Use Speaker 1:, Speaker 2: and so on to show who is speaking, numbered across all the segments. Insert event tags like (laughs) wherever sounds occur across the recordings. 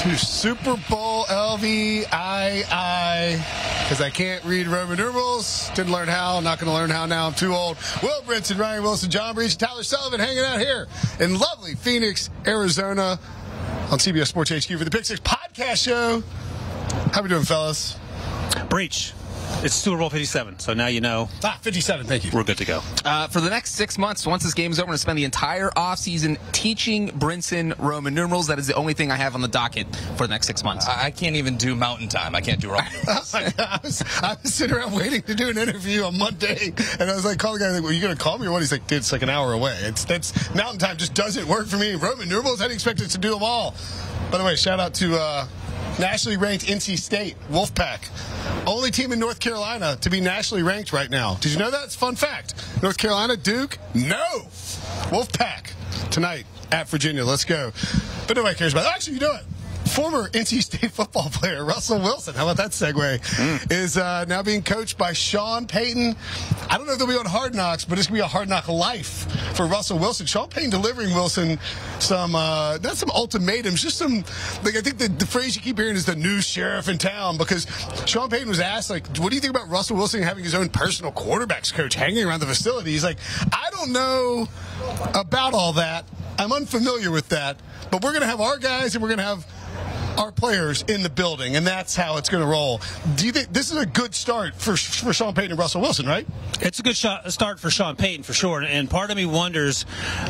Speaker 1: (laughs) to Super Bowl LVII. Because I can't read Roman numerals. Didn't learn how. Not going to learn how now. I'm too old. Will Brinson, Ryan Wilson, John Breech, Tyler Sullivan hanging out here in lovely Phoenix, Arizona on CBS Sports HQ for the Pick Six podcast show. How we doing, fellas?
Speaker 2: Breech. It's Super Bowl 57, so now you know.
Speaker 1: Ah, 57. Thank you.
Speaker 2: We're good to go.
Speaker 3: Uh, for the next six months, once this game is over, I'm going to spend the entire offseason teaching Brinson Roman numerals. That is the only thing I have on the docket for the next six months.
Speaker 4: I I can't even do mountain time. I can't do Roman numerals. (laughs)
Speaker 1: I was, I was sitting around waiting to do an interview on Monday, and I was like, call the guy, like, well, you going to call me or what? He's like, dude, it's like an hour away. It's that's mountain time just doesn't work for me. Roman numerals, I'd expect it to do them all. By the way, shout out to uh, nationally ranked NC State Wolfpack, only team in North Carolina to be nationally ranked right now. Did you know that? It's fun fact. North Carolina, Duke, no. Wolfpack tonight at Virginia. Let's go. But nobody cares about. Actually, you know it former (laughs) NC State football player Russell Wilson, how about that segue,
Speaker 3: Mm.
Speaker 1: is uh, now being coached by Sean Payton. I don't know if they'll be on Hard Knocks, but it's going to be a hard knock life for Russell Wilson. Sean Payton delivering Wilson some, uh, not some ultimatums, just some, like, I think the, the phrase you keep hearing is the new sheriff in town because Sean Payton was asked, like, what do you think about Russell Wilson having his own personal quarterbacks coach hanging around the facility? He's like, I don't know about all that. I'm unfamiliar with that, but we're going to have our guys and we're going to have our players in the building, and that's how it's going to roll. Do you think this is a good start for for Sean Payton and Russell Wilson, right?
Speaker 2: It's a good shot, start for Sean Payton for sure. And part of me wonders,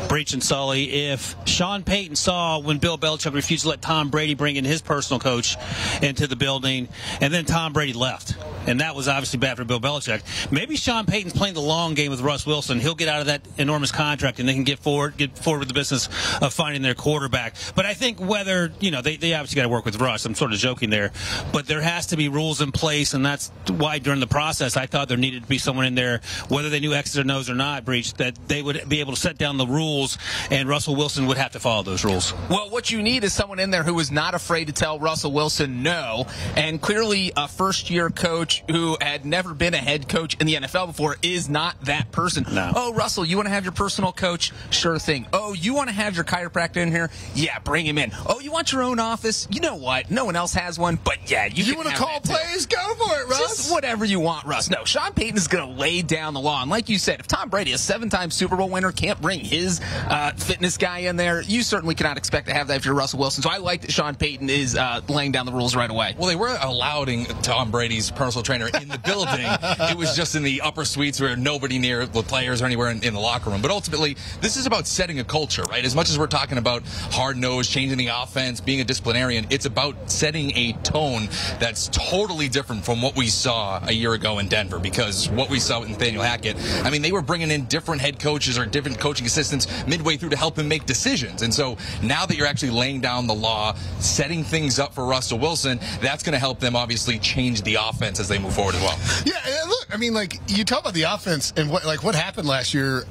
Speaker 2: Breech and Sully, if Sean Payton saw when Bill Belichick refused to let Tom Brady bring in his personal coach into the building, and then Tom Brady left. And that was obviously bad for Bill Belichick. Maybe Sean Payton's playing the long game with Russ Wilson. He'll get out of that enormous contract and they can get forward, get forward with the business of finding their quarterback. But I think whether, you know, they, they obviously got to work with Russ. I'm sort of joking there. But there has to be rules in place. And that's why during the process, I thought there needed to be someone in there, whether they knew X's or O's or not, Breech, that they would be able to set down the rules and Russell Wilson would have to follow those rules.
Speaker 3: Well, what you need is someone in there who is not afraid to tell Russell Wilson no. And clearly, a first year coach who had never been a head coach in the NFL before is not that person.
Speaker 2: No.
Speaker 3: Oh, Russell, you want to have your personal coach? Sure thing. Oh, you want to have your chiropractor in here? Yeah, bring him in. Oh, you want your own office? You know what? No one else has one, but yeah, you,
Speaker 1: You want to call
Speaker 3: too.
Speaker 1: plays? Go for it, Russ.
Speaker 3: Just whatever you want, Russ. No, Sean Payton is going to lay down the law. And like you said, if Tom Brady, a seven-time Super Bowl winner, can't bring his uh, fitness guy in there, you certainly cannot expect to have that if you're Russell Wilson. So I like that Sean Payton is uh, laying down the rules right away.
Speaker 4: Well, they were allowing Tom Brady's personal trainer in the building. (laughs) it was just in the upper suites where nobody near the players or anywhere in, in the locker room. But ultimately, this is about setting a culture, right? As much as we're talking about hard nose, changing the offense, being a disciplinarian, it's about setting a tone that's totally different from what we saw a year ago in Denver. Because what we saw with Nathaniel Hackett, I mean, they were bringing in different head coaches or different coaching assistants midway through to help him make decisions. And so now that you're actually laying down the law, setting things up for Russell Wilson, that's going to help them obviously change the offense as they move forward as well.
Speaker 1: Yeah, look, I mean, like you talk about the offense and what like what happened last year.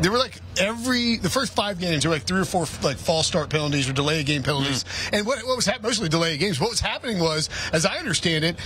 Speaker 1: There were like every the first five games there were like three or four like false start penalties or delay game penalties. Mm. And what, what was happening mostly delay games. What was happening was, as I understand it,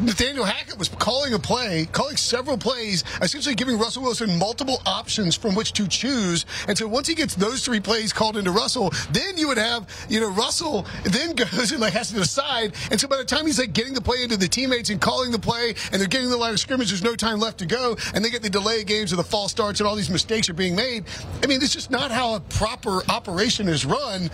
Speaker 1: Nathaniel Hackett was calling a play, calling several plays, essentially giving Russell Wilson multiple options from which to choose. And so once he gets those three plays called into Russell, then you would have you know Russell then goes and like has to decide. And so by the time he's like getting the play into the teammates and calling the play, and they're getting the line of scrimmage, there's no time left to go, and they get the delay games or the false starts, and all these mistakes are being made. I mean, it's just not how a proper operation is run.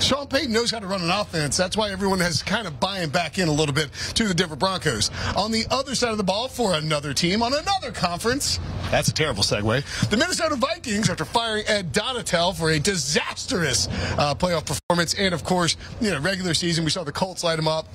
Speaker 1: Sean Payton knows how to run an offense. That's why everyone has kind of buying back in a little bit to the Denver Broncos. On the other side of the ball for another team on another conference, that's a terrible segue. The Minnesota Vikings, after firing Ed Donatell for a disastrous uh, playoff performance, and of course, you know, regular season, we saw the Colts light him up.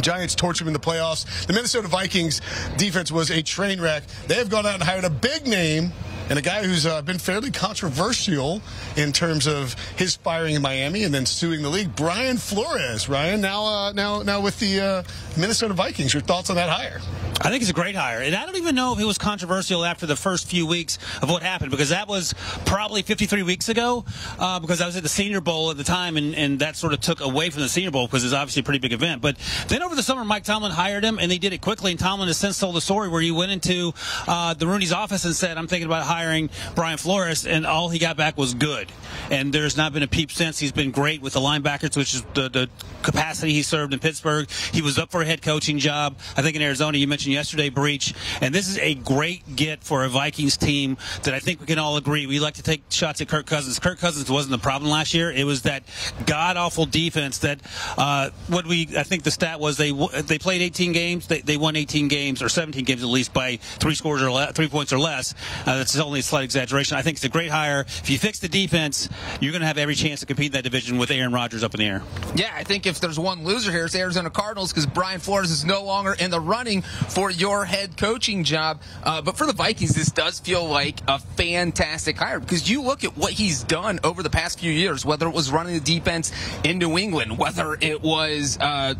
Speaker 1: Giants torch him in the playoffs. The Minnesota Vikings defense was a train wreck. They have gone out and hired a big name and a guy who's uh, been fairly controversial in terms of his firing in Miami and then suing the league. Brian Flores, Ryan, now uh, now now with the uh, Minnesota Vikings. Your thoughts on that hire?
Speaker 2: I think it's a great hire. And I don't even know if it was controversial after the first few weeks of what happened because that was probably 53 weeks ago uh, because I was at the Senior Bowl at the time and, and that sort of took away from the Senior Bowl because it's obviously a pretty big event. But then over the summer, Mike Tomlin hired him and they did it quickly. And Tomlin has since told the story where he went into uh, the Rooney's office and said, I'm thinking about hiring Brian Flores. And all he got back was good. And there's not been a peep since. He's been great with the linebackers, which is the, the capacity he served in Pittsburgh. He was up for a head coaching job. I think in Arizona, you mentioned yesterday, Breech. And this is a great get for a Vikings team that I think we can all agree. We like to take shots at Kirk Cousins. Kirk Cousins wasn't the problem last year. It was that god awful defense that uh, what we I think the stat was they they played 18 games. They, they won 18 games or 17 games at least by three scores or le- three points or less. Uh, that's only a slight exaggeration. I think it's a great hire. If you fix the defense, you're going to have every chance to compete in that division with Aaron Rodgers up in the air.
Speaker 3: Yeah, I think if there's one loser here, it's Arizona Cardinals because Brian Flores is no longer in the running for your head coaching job. Uh, but for the Vikings, this does feel like a fantastic hire because you look at what he's done over the past few years, whether it was running the defense in New England, whether it was uh,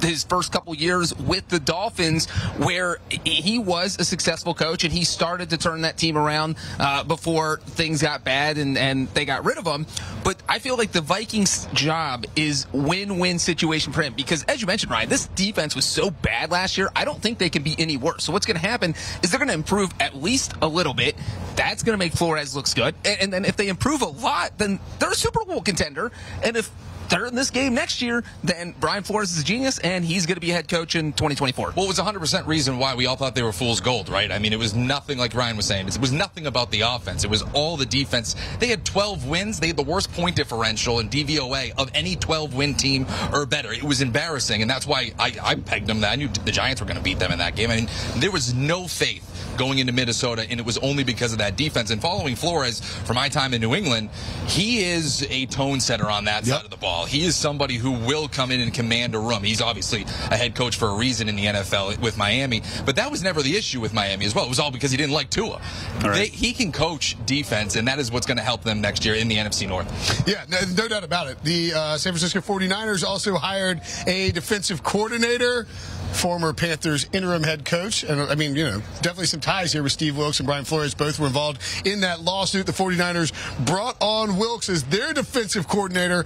Speaker 3: his first couple years with the Dolphins, where he was a successful coach and he started to turn that team around uh, before things got bad and, and they got rid of him. But I feel like the Vikings' job is win-win situation for him because, as you mentioned, Ryan, this defense was so bad last year. I don't think they can be any worse. So what's going to happen is they're going to improve at least a little bit. That's going to make Flores looks good. And, and then if they improve a lot, then they're a Super Bowl contender. And if they're in this game next year, then Brian Flores is a genius, and he's going to be head coach in 2024.
Speaker 4: Well, it was 100% reason why we all thought they were fool's gold, right? I mean, it was nothing like Ryan was saying. It was nothing about the offense. It was all the defense. They had 12 wins. They had the worst point differential in DVOA of any 12 win team or better. It was embarrassing, and that's why I, I pegged them. That I knew the Giants were going to beat them in that game. I mean, there was no faith going into Minnesota, and it was only because of that defense. And following Flores for my time in New England, he is a tone setter on that yep. side of the ball. He is somebody who will come in and command a room. He's obviously a head coach for a reason in the NFL with Miami, but that was never the issue with Miami as well. It was all because he didn't like Tua. Right. They, he can coach defense, and that is what's going to help them next year in the NFC North.
Speaker 1: Yeah, no, no doubt about it. The uh, San Francisco 49ers also hired a defensive coordinator former Panthers interim head coach. And I mean, you know, definitely some ties here with Steve Wilks and Brian Flores. Both were involved in that lawsuit. The 49ers brought on Wilks as their defensive coordinator.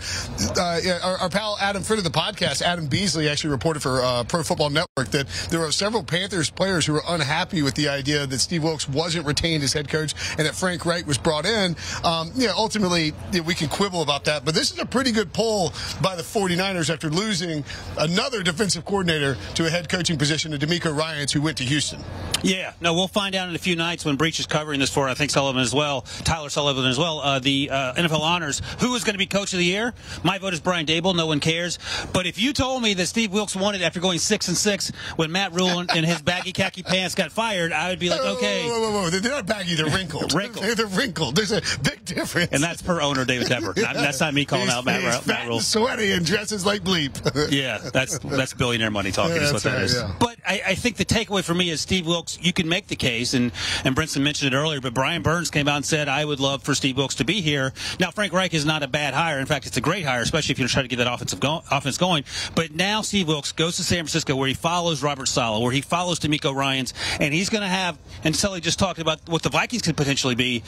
Speaker 1: Uh, our, our, pal Adam, friend of the podcast, Adam Beasley, actually reported for uh, Pro Football Network that there were several Panthers players who were unhappy with the idea that Steve Wilks wasn't retained as head coach and that Frank Reich was brought in. Um, you know, ultimately, we can quibble about that, but this is a pretty good pull by the 49ers after losing another defensive coordinator to a head head coaching position to DeMeco Ryans, who went to Houston.
Speaker 2: Yeah, no, we'll find out in a few nights when Breech is covering this for, I think Sullivan as well, Tyler Sullivan as well, uh, the uh, NFL honors. Who is going to be coach of the year? My vote is Brian Daboll. No one cares. But if you told me that Steve Wilks won it after going six and six when Matt Rhule and his baggy khaki pants got fired, I would be like, okay.
Speaker 1: Whoa, whoa, whoa. They're not baggy. They're wrinkled. (laughs)
Speaker 2: wrinkled.
Speaker 1: They're, wrinkled. There's a big difference.
Speaker 2: And that's per owner David Tepper. That's not me calling
Speaker 1: he's,
Speaker 2: out Matt, Matt
Speaker 1: and sweaty and dresses like bleep. (laughs)
Speaker 2: yeah, that's that's billionaire money talking.
Speaker 1: Yeah,
Speaker 2: is what
Speaker 1: that's
Speaker 2: that
Speaker 1: right,
Speaker 2: is.
Speaker 1: yeah.
Speaker 2: But I, I think the takeaway for me is Steve Wilks. You can make the case, and and Brinson mentioned it earlier. But Brian Burns came out and said, "I would love for Steve Wilks to be here." Now Frank Reich is not a bad hire. In fact, it's a great hire, especially if you're trying to get that offensive go- offense going. But now Steve Wilks goes to San Francisco, where he follows Robert Saleh, where he follows DeMeco Ryans, and he's going to have. And Sully just talked about what the Vikings could potentially be.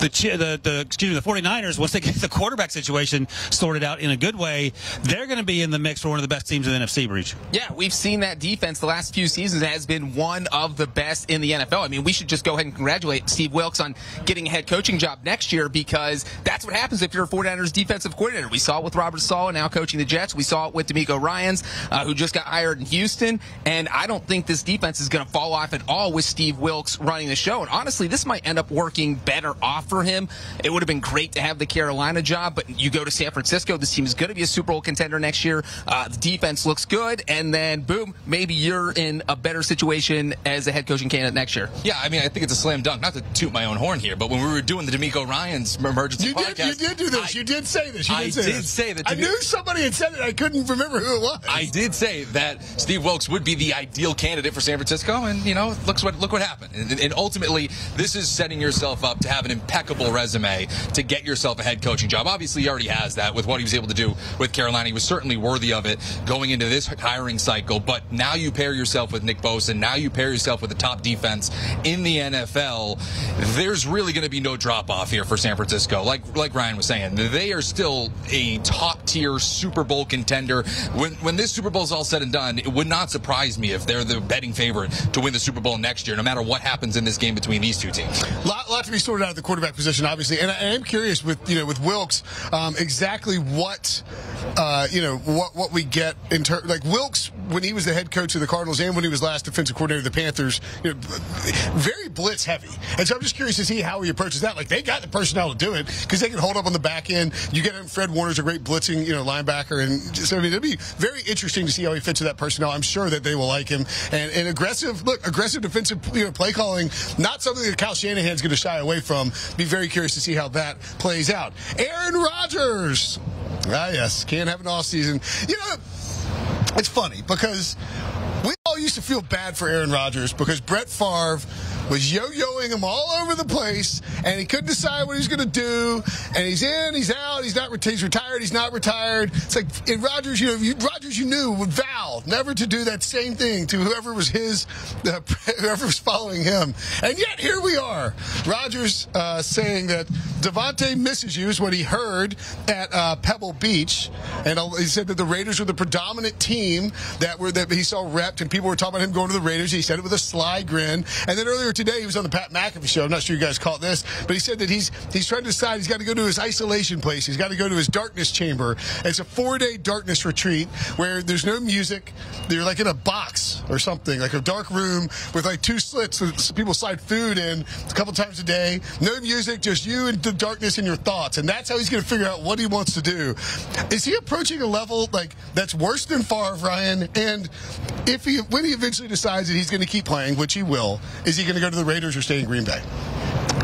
Speaker 2: The chi- the the excuse me, the 49ers once they get the quarterback situation sorted out in a good way, they're going to be in the mix for one of the best teams in the NFC. Breech.
Speaker 3: Yeah, we've seen that defense the last few seasons has been one of the best in the NFL. I mean, we should just go ahead and congratulate Steve Wilks on getting a head coaching job next year because that's what happens if you're a 49ers defensive coordinator. We saw it with Robert Saleh now coaching the Jets. We saw it with DeMeco Ryans, uh, who just got hired in Houston. And I don't think this defense is going to fall off at all with Steve Wilks running the show. And honestly, this might end up working better off for him. It would have been great to have the Carolina job, but you go to San Francisco. This team is going to be a Super Bowl contender next year. Uh, the defense looks good, and then boom, maybe you're in a better situation as a head coaching candidate next year.
Speaker 4: Yeah, I mean, I think it's a slam dunk. Not to toot my own horn here, but when we were doing the DeMeco Ryans emergency
Speaker 1: You
Speaker 4: podcast,
Speaker 1: did, you did do this.
Speaker 4: I-
Speaker 1: you did say this. You
Speaker 4: I
Speaker 1: did say
Speaker 4: did
Speaker 1: this.
Speaker 4: say that
Speaker 1: I knew somebody had said it. I couldn't remember who it was.
Speaker 4: I did say that Steve Wilks would be the ideal candidate for San Francisco, and you know, looks what look what happened. And, and ultimately, this is setting yourself up to have an impeccable resume to get yourself a head coaching job. Obviously, he already has that with what he was able to do with Carolina. He was certainly worthy of it going into this hiring cycle. But now you pair yourself with Nick Bosa. Now you pair yourself with the top defense in the NFL. There's really going to be no drop off here for San Francisco. Like like Ryan was saying, they are still a top tier Super Bowl contender. When when this Super Bowl is all said and done, it would not surprise me if they're the betting favorite to win the Super Bowl next year, no matter what happens in this game between these two teams.
Speaker 1: lot, lot to be sorted out at the quarterback position, obviously, and I, am curious with you know with Wilks um, exactly what uh, you know what what we get in terms like Wilks when he was the head coach of the Cardinals and when he was last defensive coordinator of the Panthers, you know, very blitz heavy, and so I'm just curious to see how he approaches that. Like they got the personnel to do it because they can hold up on the back end. You get him, Fred Warner's a great blitzing you know linebacker, and just I mean it'll be very interesting to see how he fits with that personnel. I'm sure that they will like him and, and aggressive look aggressive defensive you know play calling, not something that Kyle Shanahan's going to shy away from. Be very curious to see how that plays out. Aaron Rodgers. Ah, yes, can't have an off season. You know, it's funny because we all used to feel bad for Aaron Rodgers because Brett Favre was yo-yoing him all over the place, and he couldn't decide what he was going to do. And he's in, he's out, he's not. He's retired, he's not retired. It's like in Rodgers, you know, you, Rodgers, you knew would vow never to do that same thing to whoever was his, uh, (laughs) whoever was following him. And yet here we are. Rodgers uh, saying that Davante misses you is what he heard at uh, Pebble Beach, and he said that the Raiders were the predominant team that were that he saw repped, and people were talking about him going to the Raiders. He said it with a sly grin. And then earlier today, he was on the Pat McAfee show. I'm not sure you guys caught this, but he said that he's he's trying to decide he's got to go to his isolation place. He's got to go to his darkness chamber. It's a four day darkness retreat where there's no music. They're like in a box or something, like a dark room with like two slits so people slide food in a couple times a day. No music, just you and the darkness and your thoughts. And that's how he's going to figure out what he wants to do. Is he approaching a level like that's worse than Favre, Ryan? And if he when he eventually decides that he's going to keep playing, which he will, is he going to go to the Raiders or stay in Green Bay?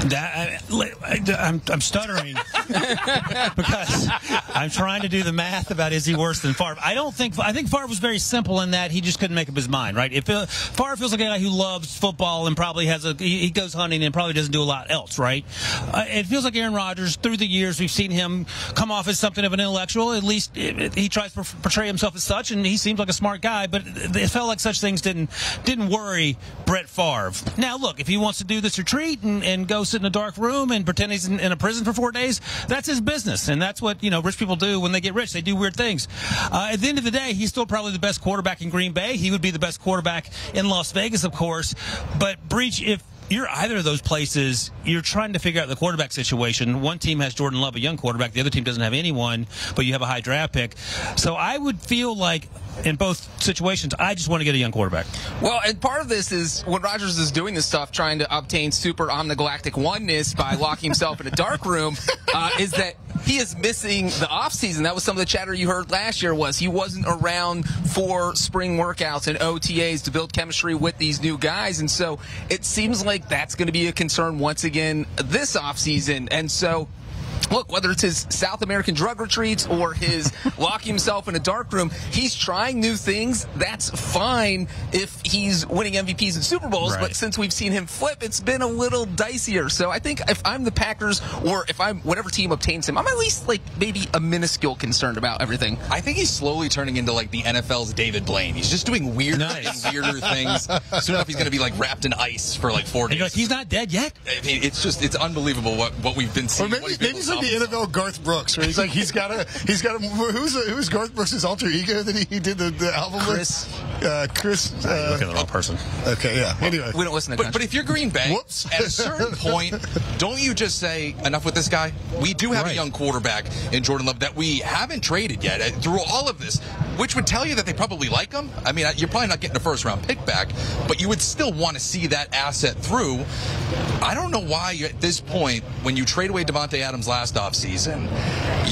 Speaker 2: That, I, I'm, I'm stuttering (laughs) (laughs) because I'm trying to do the math about is he worse than Favre. I don't think I think Favre was very simple in that he just couldn't make up his mind. Right? If uh, Favre feels like a guy who loves football and probably has a he, he goes hunting and probably doesn't do a lot else. Right? Uh, it feels like Aaron Rodgers. Through the years, we've seen him come off as something of an intellectual. At least it, it- he tries to portray himself as such, and he seems like a smart guy. But it felt like such things didn't didn't worry Brett Favre. Now, look, if he wants to do this retreat and, and go sit in a dark room and pretend he's in, in a prison for four days, that's his business, and that's what you know rich people do when they get rich. They do weird things. Uh, at the end of the day, he's still probably the best quarterback in Green Bay. He would be the best quarterback in Las Vegas, of course. But Breech, if you're either of those places, you're trying to figure out the quarterback situation. One team has Jordan Love, a young quarterback. The other team doesn't have anyone, but you have a high draft pick. So I would feel like in both situations, I just want to get a young quarterback.
Speaker 3: Well, and part of this is when Rodgers is doing this stuff, trying to obtain super omnigalactic oneness by locking himself in a dark room, (laughs) uh, is that he is missing the offseason. That was some of the chatter you heard last year was he wasn't around for spring workouts and OTAs to build chemistry with these new guys. And so it seems like that's going to be a concern once again this offseason. And so look, whether it's his South American drug retreats or his (laughs) locking himself in a dark room, he's trying new things. That's fine if he's winning MVPs and Super Bowls.
Speaker 2: Right.
Speaker 3: But since we've seen him flip, it's been a little dicier. So I think if I'm the Packers or if I'm whatever team obtains him, I'm at least like maybe a minuscule concerned about everything.
Speaker 4: I think he's slowly turning into like the NFL's David Blaine. He's just doing weirder
Speaker 2: Nice.
Speaker 4: and weirder things. Soon enough, he's going to be like wrapped in ice for like four
Speaker 2: And
Speaker 4: days.
Speaker 2: like, he's not dead yet.
Speaker 4: I mean, it's just it's unbelievable what, what we've been
Speaker 1: Or
Speaker 4: seeing.
Speaker 1: maybe
Speaker 4: what he's been
Speaker 1: maybe
Speaker 4: able
Speaker 1: it's
Speaker 4: to
Speaker 1: like the. NFL Garth Brooks, where he's like he's got a he's got a who's who's Garth Brooks' alter ego that he, he did the, the album
Speaker 3: Chris.
Speaker 1: with? Uh, Chris. Uh,
Speaker 2: Look at the wrong person.
Speaker 1: okay, yeah. Anyway,
Speaker 3: We don't listen to
Speaker 4: But,
Speaker 3: country.
Speaker 4: but if you're Green Bay,
Speaker 1: Whoops.
Speaker 4: at a certain (laughs) point, don't you just say enough with this guy? We do have
Speaker 2: Right.
Speaker 4: a young quarterback in Jordan Love that we haven't traded yet uh, through all of this, which would tell you that they probably like him. I mean, you're probably not getting a first round pick back, but you would still want to see that asset through. I don't know why at this point, when you trade away Davante Adams last offseason,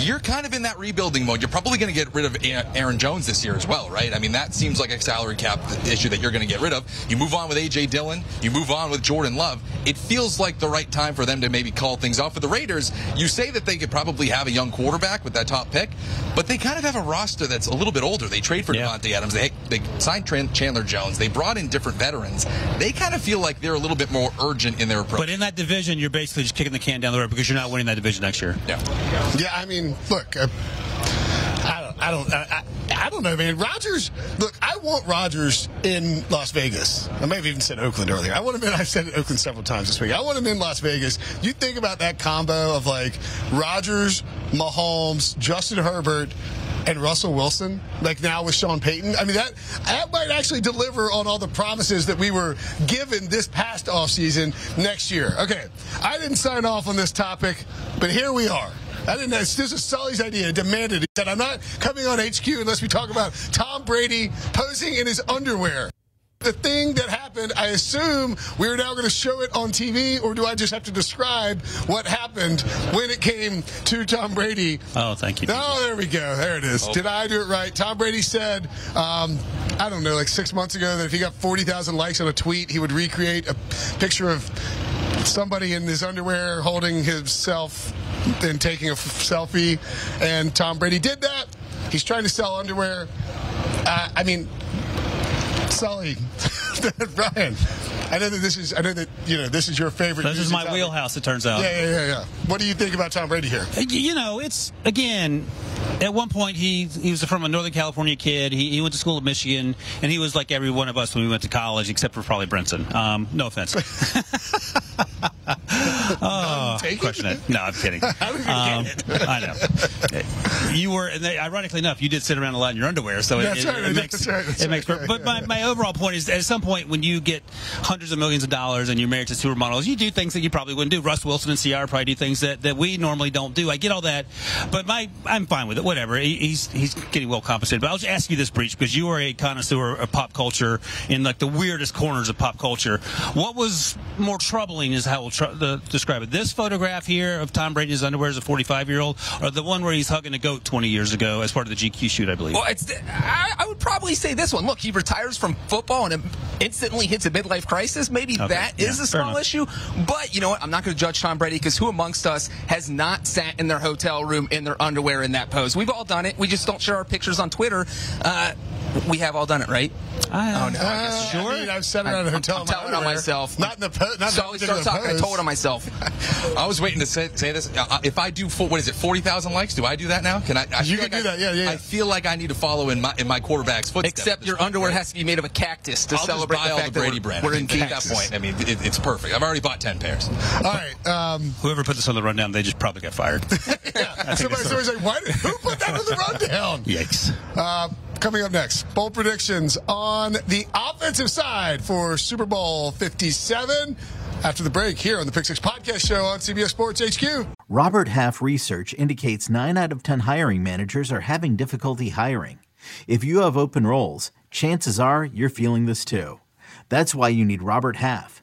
Speaker 4: you're kind of in that rebuilding mode. You're probably going to get rid of Aaron Jones this year as well, right? I mean, that seems like a salary cap issue that you're going to get rid of. You move on with A.J. Dillon, you move on with Jordan Love. It feels like the right time for them to maybe call things off. For the Raiders, you say that they could probably have a young quarterback with that top pick, but they kind of have a roster that's a little bit older. They trade for
Speaker 2: Yeah.
Speaker 4: Davante Adams, they, they signed Tran- Chandler Jones, they brought in different veterans. They kind of feel like they're a little bit more urgent in their approach.
Speaker 2: But in that division, you're basically just kicking the can down the road because you're not winning that division next year.
Speaker 4: yeah.
Speaker 1: yeah. I mean, look. Uh, I don't, I don't, I, I, I don't know, man. Rodgers, look, I want Rodgers in Las Vegas. I may have even said Oakland earlier. I want him in. I've said Oakland several times this week. I want him in Las Vegas. You think about that combo of like Rodgers, Mahomes, Justin Herbert, and Russell Wilson. Like now with Sean Payton. I mean that that might actually deliver on all the promises that we were given this past offseason next year. Okay, I didn't sign off on this topic, but here we are. I didn't. This is Sully's idea. Demanded. He said, I'm not coming on HQ unless we talk about Tom Brady posing in his underwear. The thing that happened, I assume we're now going to show it on TV, or do I just have to describe what happened when it came to Tom Brady?
Speaker 2: Oh, thank you.
Speaker 1: Oh, there we go. There it is. Did I do it right? Tom Brady said, um, I don't know, like six months ago, that if he got 40,000 likes on a tweet, he would recreate a picture of somebody in his underwear holding himself and taking a f- selfie. And Tom Brady did that. He's trying to sell underwear. Uh, I mean, Sully, (laughs) Brian. I know that this is. I know that you know this is your favorite.
Speaker 2: This is my
Speaker 1: topic.
Speaker 2: wheelhouse, it turns out.
Speaker 1: Yeah, yeah, yeah, yeah. What do you think about Tom Brady here?
Speaker 2: You know, it's again. At one point, he he was from a Northern California kid. He, he went to school at Michigan, and he was like every one of us when we went to college, except for probably Brinson. Um, no offense. (laughs) (laughs) question it. No, I'm kidding. (laughs) Um, I know. You were, and they, ironically enough, you did sit around a lot in your underwear, so it-
Speaker 1: That's
Speaker 2: it,
Speaker 1: right,
Speaker 2: it makes
Speaker 1: right,
Speaker 2: it makes.
Speaker 1: right,
Speaker 2: But my, my overall point is, at some point, when you get hundreds of millions of dollars and you're married to supermodels, you do things that you probably wouldn't do. Russ Wilson and Ciara probably do things that, that we normally don't do. I get all that, but my I'm fine with it. Whatever. He, he's he's getting well compensated. But I'll just ask you this, Breech, because you are a connoisseur of pop culture in like the weirdest corners of pop culture. What was more troubling is how we'll tr- the, describe it. This photograph here of Tom Brady in his underwear as a 45 year old, or the one where he's hugging a goat 20 years ago as part of the GQ shoot, I believe.
Speaker 3: Well, it's, I, I would probably say this one. Look, he retires from football and instantly hits a midlife crisis. Maybe
Speaker 2: Okay,
Speaker 3: that is
Speaker 2: yeah,
Speaker 3: a small issue. But you know what? I'm not going to judge Tom Brady because who amongst us has not sat in their hotel room in their underwear in that pose? We've all done it. We just don't share our pictures on Twitter. Uh, we have all done it, right?
Speaker 2: I,
Speaker 3: Oh, no, I guess
Speaker 1: Uh,
Speaker 3: sure.
Speaker 1: I mean, I've sat around a hotel.
Speaker 3: I'm
Speaker 1: in my
Speaker 3: telling on
Speaker 1: underwear.
Speaker 3: myself.
Speaker 1: Not in the po- not
Speaker 3: So
Speaker 1: in
Speaker 3: we
Speaker 1: the
Speaker 3: start talking. I
Speaker 1: pose.
Speaker 3: told on myself. (laughs)
Speaker 4: I was waiting to say, say this. Uh, if I do, full, what is it, forty thousand likes? Do I do that now? Can I? I
Speaker 1: You
Speaker 4: feel
Speaker 1: can
Speaker 4: like
Speaker 1: do
Speaker 4: I-
Speaker 1: that, yeah, yeah, yeah.
Speaker 4: I feel like I need to follow in my in my quarterback's footsteps.
Speaker 3: Except your underwear has to be made of a cactus to
Speaker 4: I'll just
Speaker 3: celebrate
Speaker 4: buy
Speaker 3: the
Speaker 4: all
Speaker 3: fact
Speaker 4: the
Speaker 3: that
Speaker 4: Brady
Speaker 3: we're,
Speaker 4: brand.
Speaker 3: we're
Speaker 4: I
Speaker 3: in
Speaker 4: mean, at that
Speaker 3: Kansas.
Speaker 4: point, I mean, it, it's perfect. I've already bought ten pairs.
Speaker 1: All right. Um,
Speaker 2: whoever put this on the rundown, they just probably got fired. (laughs)
Speaker 1: somebody, somebody's like, "What? Who put that on the rundown?"
Speaker 2: Yikes.
Speaker 1: Coming up next, bold predictions on the offensive side for Super Bowl 57. After the break, here on the Pick Six Podcast Show on CBS Sports HQ.
Speaker 5: Robert Half research indicates 9 out of 10 hiring managers are having difficulty hiring. If you have open roles, chances are you're feeling this too. That's why you need Robert Half.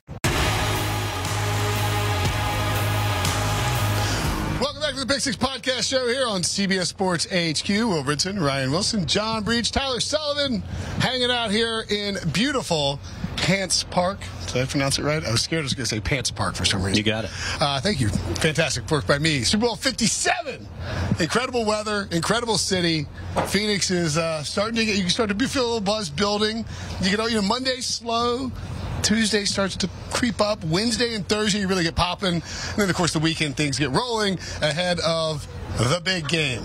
Speaker 1: Pick Six Podcast Show here on CBS Sports HQ. Will Brinson, Ryan Wilson, John Breech, Tyler Sullivan, hanging out here in beautiful Hance Park. Did I pronounce it right? I was scared I was going to say Pants Park for some reason.
Speaker 2: You got it.
Speaker 1: Uh, thank you. Fantastic work by me. Super Bowl 57. Incredible weather, incredible city. Phoenix is uh, starting to get, you can start to feel a little buzz building. You know, you know, Monday's slow. Tuesday starts to creep up. Wednesday and Thursday, you really get popping. And then, of course, the weekend things get rolling ahead of the big game.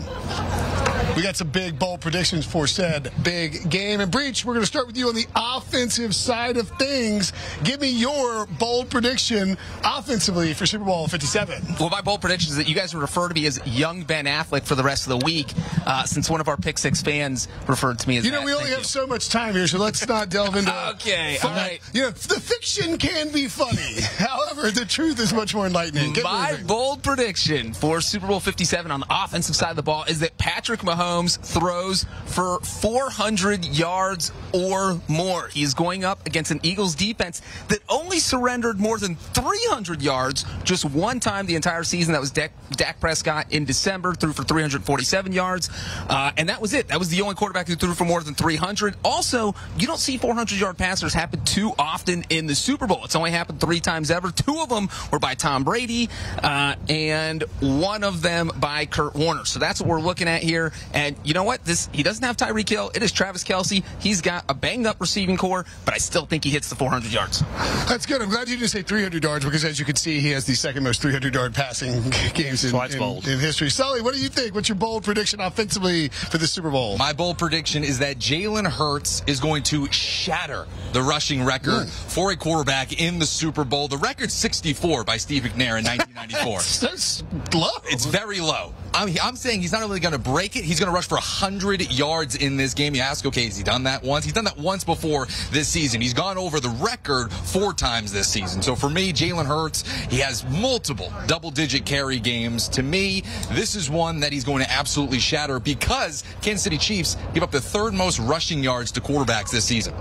Speaker 1: We got some big, bold predictions for said big game. And Breech, we're going to start with you on the offensive side of things. Give me your bold prediction offensively for Super Bowl 57.
Speaker 3: Well, my bold prediction is that you guys would refer to me as young Ben Affleck for the rest of the week, uh, since one of our Pick Six fans referred to me as
Speaker 1: You know,
Speaker 3: that.
Speaker 1: we only
Speaker 3: Thank
Speaker 1: have
Speaker 3: you.
Speaker 1: so much time here, so let's not delve into. (laughs)
Speaker 3: Okay,
Speaker 1: fun-
Speaker 3: all right.
Speaker 1: You know, the fiction can be funny. (laughs) However, the truth is much more enlightening. Get
Speaker 3: My
Speaker 1: moving.
Speaker 3: bold prediction for Super Bowl 57 on the offensive side of the ball is that Patrick Mahomes throws for 400 yards or more. He is going up against an Eagles defense that only surrendered more than 300 yards just one time the entire season. That was Dak, Dak Prescott in December, threw for 347 yards. Uh, and that was it. That was the only quarterback who threw for more than 300. Also, you don't see 400 yard passers happen too often in the Super Bowl. It's only happened three times ever. Two of them were by Tom Brady, uh, and one of them by Kurt Warner. So that's what we're looking at here. And you know what? This he doesn't have Tyreek Hill. It is Travis Kelce. He's got a banged up receiving corps, but I still think he hits the 400 yards.
Speaker 1: That's good. I'm glad you didn't say 300 yards because, as you can see, he has the second most 300 yard passing games in, in, in history. Sully, what do you think? What's your bold prediction offensively for the Super Bowl?
Speaker 4: My bold prediction is that Jalen Hurts is going to shatter the rushing record hmm. for a quarterback in the Super Bowl. The record's 64 by Steve McNair in (laughs) 1994.
Speaker 1: That's low.
Speaker 4: It's very low. I'm, I'm saying he's not only going to break it, he's going to rush for 100 yards in this game. You ask, okay, has he done that once? He's done that once before this season. He's gone over the record four times this season. So for me, Jalen Hurts, he has multiple double digit carry games. To me, this is one that he's going to absolutely shatter because Kansas City Chiefs give up the third most rushing yards to quarterbacks this season.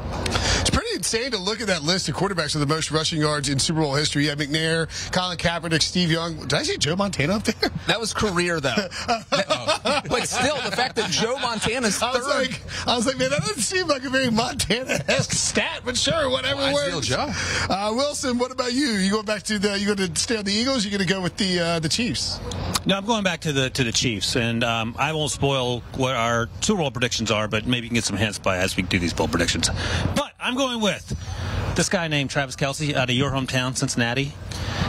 Speaker 1: It's pretty insane to look at that list of quarterbacks with the most rushing yards in Super Bowl history. You had McNair, Colin Kaepernick, Steve Young. Did I see Joe Montana up there? (laughs)
Speaker 3: That was career though. (laughs) but still, the fact that Joe Montana's
Speaker 1: I was like, I was like, man, that doesn't seem like a very Montana-esque stat, but sure, whatever
Speaker 4: Well, I
Speaker 1: works.
Speaker 4: steal Joe.
Speaker 1: Uh, Wilson, what about you? You going back to the? You going to stay on the Eagles? You going to go with the uh, the Chiefs?
Speaker 2: No, I'm going back to the to the Chiefs, and um, I won't spoil what our Super Bowl predictions are, but maybe you can get some hints by as we do these bowl predictions. But I'm going with this guy named Travis Kelce out of your hometown, Cincinnati.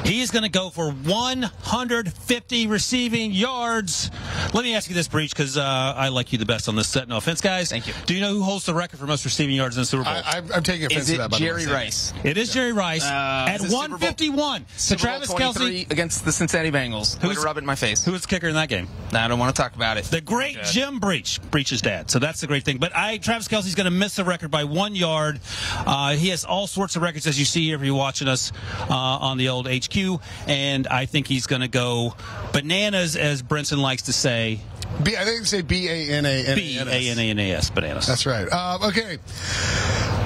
Speaker 2: He is going to go for 150 receiving yards. Let me ask you this, Breech, because uh, I like you the best on this set. No offense, guys.
Speaker 3: Thank you.
Speaker 2: Do you know who holds the record for most receiving yards in the Super Bowl?
Speaker 1: I, I'm, I'm taking offense
Speaker 3: Is
Speaker 1: to
Speaker 3: it
Speaker 1: that. By the
Speaker 3: Jerry
Speaker 1: way.
Speaker 3: Rice?
Speaker 2: it is Jerry Rice
Speaker 3: Uh,
Speaker 2: at
Speaker 3: is it
Speaker 2: 151. So Travis Kelce,
Speaker 3: against the Cincinnati Bengals. Way
Speaker 2: Who's-
Speaker 3: to rub it in my face.
Speaker 2: who was the kicker in that game?
Speaker 3: I don't want to talk about it.
Speaker 2: The great Jim Breech, Breech's dad. So that's the great thing. But I, Travis Kelce's going to miss the record by one yard. Uh, he has all sorts of records, as you see if you're watching us uh, on the old HQ. And I think he's going to go bananas, as Brinson likes to say.
Speaker 1: B, I think say B A N A N
Speaker 2: B
Speaker 1: A
Speaker 2: A
Speaker 1: N S.
Speaker 2: N A N A S, bananas.
Speaker 1: That's right. Um, okay.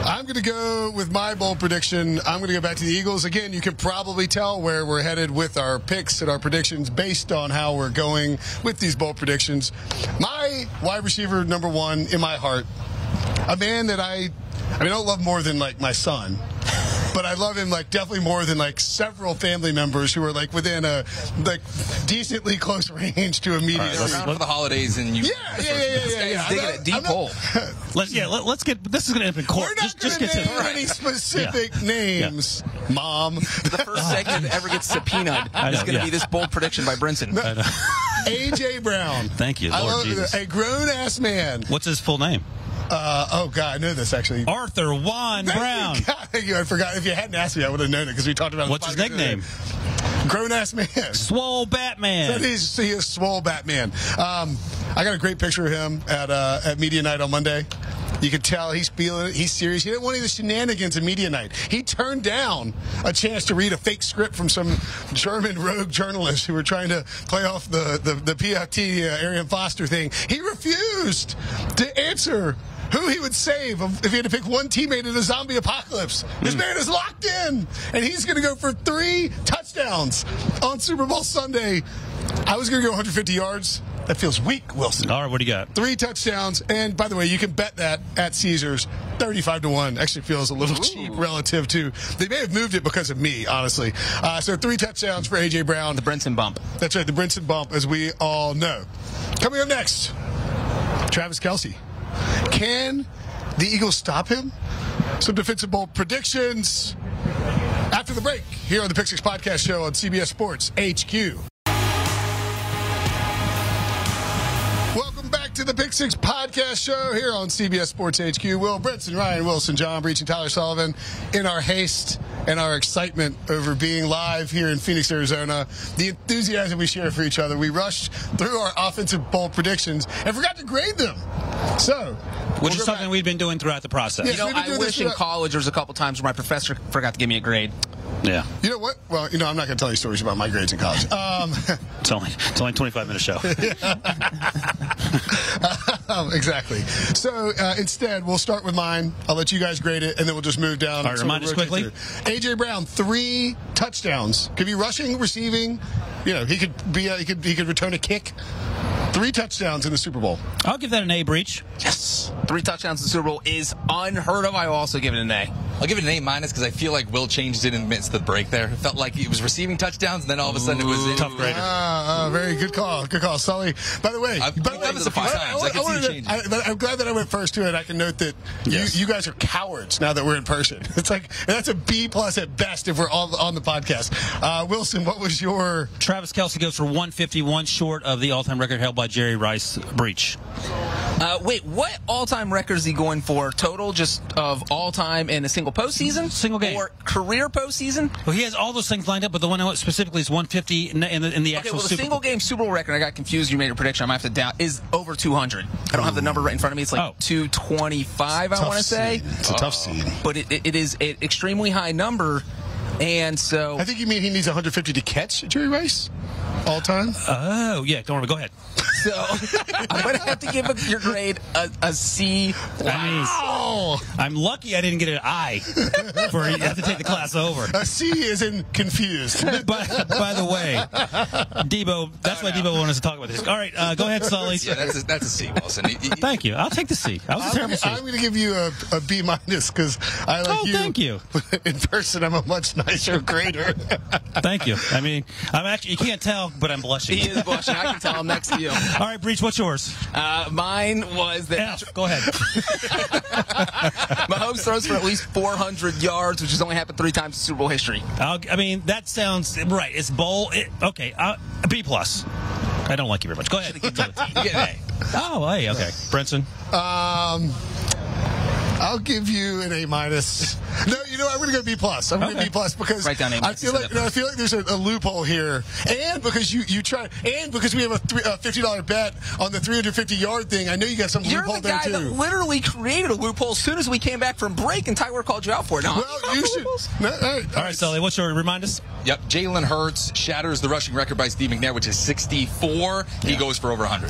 Speaker 1: I'm going to go with my bold prediction. I'm going to go back to the Eagles. Again, you can probably tell where we're headed with our picks and our predictions based on how we're going with these bold predictions. My wide receiver number one in my heart, a man that I, I mean, I don't love more than like my son. But I love him like definitely more than like several family members who are like within a like decently close (laughs) range to immediate.
Speaker 4: Around for the holidays and you.
Speaker 1: yeah, yeah, yeah, yeah, yeah, yeah. I'm
Speaker 3: digging
Speaker 1: not-
Speaker 3: a deep
Speaker 1: I'm not-
Speaker 3: hole. (laughs)
Speaker 2: Let's, yeah, let, us get. This is going to end up in court.
Speaker 1: We're not
Speaker 2: just just
Speaker 1: going
Speaker 2: get
Speaker 1: to
Speaker 2: to
Speaker 1: name any specific names, Mom.
Speaker 3: the first segment that ever gets subpoenaed (laughs)
Speaker 2: know,
Speaker 3: is going to
Speaker 2: yeah.
Speaker 3: be this bold prediction by Brinson.
Speaker 1: AJ Brown.
Speaker 2: Thank you,
Speaker 1: I
Speaker 2: Lord
Speaker 1: love
Speaker 2: Jesus.
Speaker 1: a grown ass man.
Speaker 2: What's his full name?
Speaker 1: Uh, oh God, I know this actually.
Speaker 2: Arthur Juan
Speaker 1: Thank
Speaker 2: Brown.
Speaker 1: You. (laughs) God, thank you. I forgot. If you hadn't asked me, I would have known it because we talked about. it
Speaker 2: What's his nickname?
Speaker 1: Grown ass man.
Speaker 2: Swole Batman.
Speaker 1: That is, he is swole Batman. Um, I got a great picture of him at uh, at media night on Monday. You could tell he's feeling it. He's serious. He didn't want any of the shenanigans at media night. He turned down a chance to read a fake script from some German rogue journalists who were trying to play off the the, the PFT uh, Arian Foster thing. He refused to answer who he would save if he had to pick one teammate in a zombie apocalypse. This man is locked in, and he's going to go for three touchdowns on Super Bowl Sunday. I was going to go 150 yards. That feels weak, Wilson.
Speaker 2: All right, what do you got?
Speaker 1: Three touchdowns, and by the way, you can bet that at Caesars, 35 to 1. Actually feels a little cheap relative to. They may have moved it because of me, honestly. Uh, so three touchdowns for A.J. Brown.
Speaker 3: The Brinson bump.
Speaker 1: That's right, the Brinson bump, as we all know. Coming up next, Travis Kelce. Can the Eagles stop him? Some defensive bowl predictions after the break here on the Pick Six Podcast Show on CBS Sports HQ. To the Pick Six Podcast Show here on CBS Sports HQ. Will Brinson, Ryan Wilson, John Breech, and Tyler Sullivan. In our haste and our excitement over being live here in Phoenix, Arizona, the enthusiasm we share for each other, we rushed through our offensive bowl predictions and forgot to grade them. So,
Speaker 2: Which
Speaker 1: we'll
Speaker 2: is something
Speaker 1: back.
Speaker 2: we've been doing throughout the process.
Speaker 1: Yeah.
Speaker 3: You know, I wish in college there was a couple times where my professor forgot to give me a grade.
Speaker 2: Yeah.
Speaker 1: You know what? Well, you know, I'm not going to tell you stories about my grades in college. (laughs) Um, (laughs)
Speaker 2: It's only it's only 25 minute show. (laughs)
Speaker 1: um, exactly. So uh, instead, we'll start with mine. I'll let you guys grade it, and then we'll just move down.
Speaker 2: All right,
Speaker 1: and sort
Speaker 2: remind
Speaker 1: of
Speaker 2: us quickly.
Speaker 1: through. AJ Brown, three touchdowns. Could be rushing, receiving. You know, he could be. A, he could. He could return a kick. Three touchdowns in the Super Bowl.
Speaker 2: I'll give that an A Breech.
Speaker 3: Yes. Three touchdowns in the Super Bowl is unheard of. I will also give it an A.
Speaker 4: I'll give it an A minus because I feel like Will changed it in the midst of the break there. It felt like he was receiving touchdowns, and then all of a sudden it was in.
Speaker 2: Tough grader.
Speaker 1: Ah, uh, very good call. Good call, Sully. By the way,
Speaker 4: I've
Speaker 1: by the
Speaker 4: done
Speaker 1: way,
Speaker 4: this a few
Speaker 1: I-
Speaker 4: times. I can see
Speaker 1: wanted
Speaker 4: you
Speaker 1: to-
Speaker 4: changing.
Speaker 1: I, but I'm glad that I went first to it. I can note that
Speaker 2: Yes.
Speaker 1: you, you guys are cowards now that we're in person. (laughs) It's like and that's a B plus at best if we're all on the podcast. Uh, Wilson, what was your
Speaker 2: Travis Kelce goes for 151 short of the all time record held by Jerry Rice Breech.
Speaker 3: Uh, wait, what all-time record is he going for? Total, just of all-time in a single postseason,
Speaker 2: Single game.
Speaker 3: or career postseason?
Speaker 2: Well, he has all those things lined up, but the one specifically is 150 in the, in the, in the
Speaker 3: Okay,
Speaker 2: actual
Speaker 3: well, the
Speaker 2: Super
Speaker 3: single game Super Bowl record, I got confused. You made a prediction. I might have to doubt. Is over 200. I don't have the number right in front of me. It's like
Speaker 2: Oh.
Speaker 3: 225. I want to say.
Speaker 1: It's a tough oh. seed.
Speaker 3: but it, it, it is an extremely high number, and so
Speaker 1: I think you mean he needs 150 to catch Jerry Rice all time.
Speaker 2: Oh, yeah. Don't worry. Go ahead.
Speaker 3: So I'm gonna have to give a, your grade a, a C.
Speaker 1: oh,
Speaker 2: I'm lucky I didn't get an I for you have to take the class over.
Speaker 1: a C is in confused. (laughs)
Speaker 2: by, by the way, Debo, that's why Debo wanted us to talk about this. All right, uh, go ahead, Sully.
Speaker 4: Yeah, that's a, that's a C, Wilson. He- he-
Speaker 2: Thank you. I'll take the C. I was a
Speaker 1: I'm
Speaker 2: terrible
Speaker 1: gonna,
Speaker 2: C.
Speaker 1: I'm gonna give you a, a B minus because I like
Speaker 2: Oh,
Speaker 1: you.
Speaker 2: thank you. (laughs)
Speaker 1: In person, I'm a much nicer grader.
Speaker 2: Thank you. I mean, I'm actually, you can't tell, but I'm blushing.
Speaker 3: He is blushing. I can tell I'm next to you.
Speaker 2: All right, Breech, what's yours?
Speaker 3: Uh, mine was that
Speaker 2: F. Go ahead. (laughs)
Speaker 3: Mahomes throws for at least 400 yards, which has only happened three times in Super Bowl history.
Speaker 2: I'll, I mean, that sounds right. It's bowl. It, okay, uh, B plus. I don't like you very much. Go ahead.
Speaker 3: You get an A.
Speaker 2: Oh, hey, okay. Brinson.
Speaker 1: Um, I'll give you an A minus. No, you know what? I'm going to go B plus. I'm going to
Speaker 2: Okay.
Speaker 1: B plus because
Speaker 3: Write down A
Speaker 1: I feel like
Speaker 3: instead of
Speaker 1: no, I feel like there's a, a loophole here, and because you you try, and because we have a, three, a fifty dollar bet on the 350 yard thing. I know you got some
Speaker 3: You're
Speaker 1: loophole
Speaker 3: the
Speaker 1: there
Speaker 3: guy
Speaker 1: too.
Speaker 3: that literally created a loophole as soon as we came back from break, and Tyler called you out for it. Now,
Speaker 1: well, you should. No, all right,
Speaker 2: All right, Sully, what's your remind us?
Speaker 4: Yep, Jalen Hurts shatters the rushing record by Steve McNair, which is 64. He goes for over 100.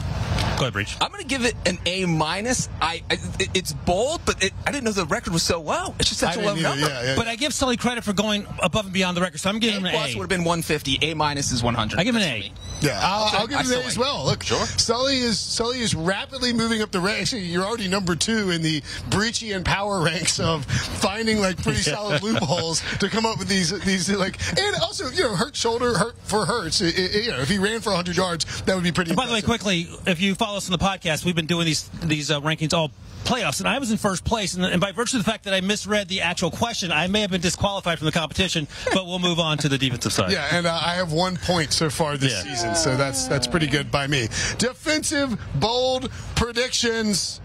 Speaker 2: Go ahead, Breech.
Speaker 3: I'm going to give it an A minus. I, I it, it's bold, but it, I didn't know the record was so low. It's just such a low
Speaker 1: either,
Speaker 3: number.
Speaker 1: yeah, yeah.
Speaker 2: But I give Sully credit for going above and beyond the record, so I'm giving
Speaker 3: A
Speaker 2: him an
Speaker 3: plus
Speaker 2: A.
Speaker 3: Plus would have been 150. A minus is 100.
Speaker 2: I give him an A.
Speaker 3: for me.
Speaker 1: Yeah, I'll, I'll give
Speaker 3: I
Speaker 1: it an A as well. Look,
Speaker 4: Sure.
Speaker 1: Sully is Sully is rapidly moving up the ranks. Actually, you're already number two in the breachy and power (laughs) ranks of finding like pretty solid loopholes to come up with these these like and also you know hurt shoulder hurt for Hurts. It- it- you know, if he ran for 100 yards, that would be pretty.
Speaker 2: By the way, quickly, if you follow follow us on the podcast, we've been doing these these uh, rankings all playoffs, and I was in first place. And, and by virtue of the fact that I misread the actual question, I may have been disqualified from the competition. But we'll move on to the defensive side.
Speaker 1: Yeah, and uh, I have one point so far this
Speaker 2: Yeah.
Speaker 1: season, so that's that's pretty good by me. Defensive bold predictions.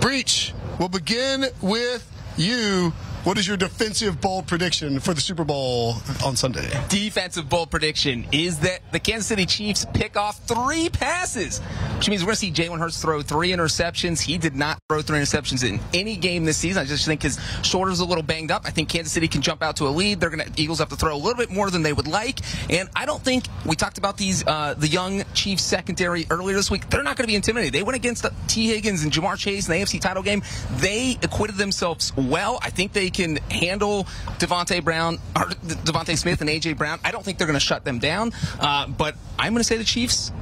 Speaker 1: Breech. We'll begin with you. What is your defensive bold prediction for the Super Bowl on Sunday?
Speaker 3: defensive bold prediction is that the Kansas City Chiefs pick off three passes, which means we're going to see Jalen Hurts throw three interceptions. He did not throw three interceptions in any game this season. I just think his shoulder's a little banged up. I think Kansas City can jump out to a lead. They're going to Eagles have to throw a little bit more than they would like, and I don't think we talked about these uh, the young Chiefs secondary earlier this week. They're not going to be intimidated. They went against Tee Higgins and Ja'Marr Chase in the AFC title game. They acquitted themselves well. I think they can handle Devonte Brown or DeVonta Smith and AJ Brown. I don't think they're going to shut them down, uh, but I'm going to say the Chiefs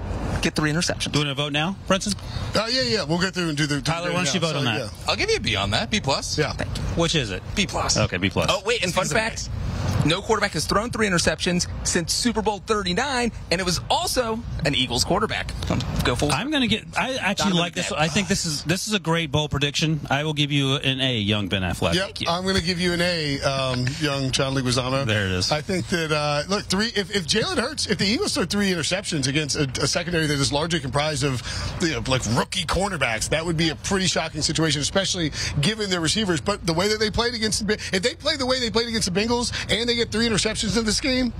Speaker 3: get three interceptions.
Speaker 2: Doing a vote now, Brinson?
Speaker 1: Uh, yeah, yeah, we'll get through and do the.
Speaker 2: Tyler,
Speaker 1: grading
Speaker 2: why don't you
Speaker 1: now.
Speaker 2: vote on that?
Speaker 1: Yeah.
Speaker 4: I'll give you a B on that. B plus.
Speaker 1: yeah.
Speaker 2: Which is it?
Speaker 4: B plus.
Speaker 2: Okay, B plus.
Speaker 3: Oh wait, and fun
Speaker 1: Season
Speaker 3: fact: no quarterback has thrown three interceptions since Super Bowl 39, and it was also an Eagles quarterback. Go full.
Speaker 2: I'm going to get. I actually
Speaker 3: Donovan
Speaker 2: like this.
Speaker 3: McNabb.
Speaker 2: I think this is this is a great bowl prediction. I will give you an A, young Ben Affleck.
Speaker 1: Yep,
Speaker 3: you.
Speaker 1: I'm going to give you an A, um, young John Leguizamo.
Speaker 2: There it is.
Speaker 1: I think that uh, look, three. If, if Jalen Hurts, if the Eagles throw three interceptions against a, a secondary that is largely comprised of you know, like rookie cornerbacks, that would be a pretty shocking situation, especially given their receivers. But the way that they played against, if they play the way they played against the Bengals and they get three interceptions in this game,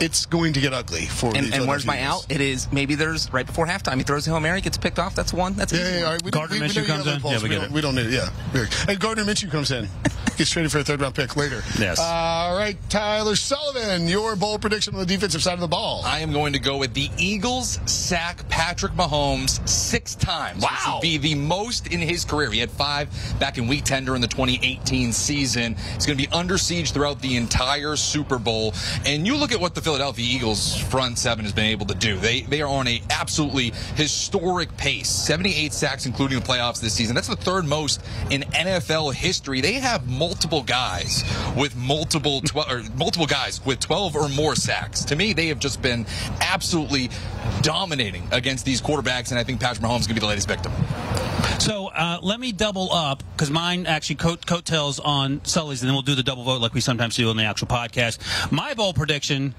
Speaker 1: it's going to get ugly for.
Speaker 3: and,
Speaker 1: the
Speaker 3: and where's my out? It is maybe there's right before halftime. He throws a hail mary, gets picked off. That's one. That's
Speaker 1: Eagles.
Speaker 3: an
Speaker 1: Yeah, yeah, all We,
Speaker 2: Gardner
Speaker 1: we, we
Speaker 2: Minshew
Speaker 1: know
Speaker 2: comes in?
Speaker 1: loopholes.
Speaker 2: Yeah, we
Speaker 1: we,
Speaker 2: get
Speaker 1: don't,
Speaker 2: it.
Speaker 1: we don't need it. Yeah, Very- and Gardner Minshew comes in, (laughs) gets traded for a third round pick later.
Speaker 2: Yes.
Speaker 1: All right, Tyler Sullivan, your bold prediction on the defensive side of the ball.
Speaker 4: I am going to go with the Eagles sack Patrick Mahomes six times. This
Speaker 3: Wow.
Speaker 4: would be the most in his career. He had five back in week 10 during the 2018 season. He's going to be under siege throughout the entire Super Bowl. And you look at what the Philadelphia Eagles front seven has been able to do. They they are on a absolutely historic pace. 78 sacks including the playoffs this season. That's the third most in NFL history. They have multiple guys with multiple 12 or multiple guys with 12 or more sacks. To me, they have just been absolutely dominating against these quarterbacks, and I think Patrick Mahomes is going to be the latest victim.
Speaker 2: So uh, let me double up because mine actually coat coattails on Sully's, and then we'll do the double vote like we sometimes do on the actual podcast. My bold prediction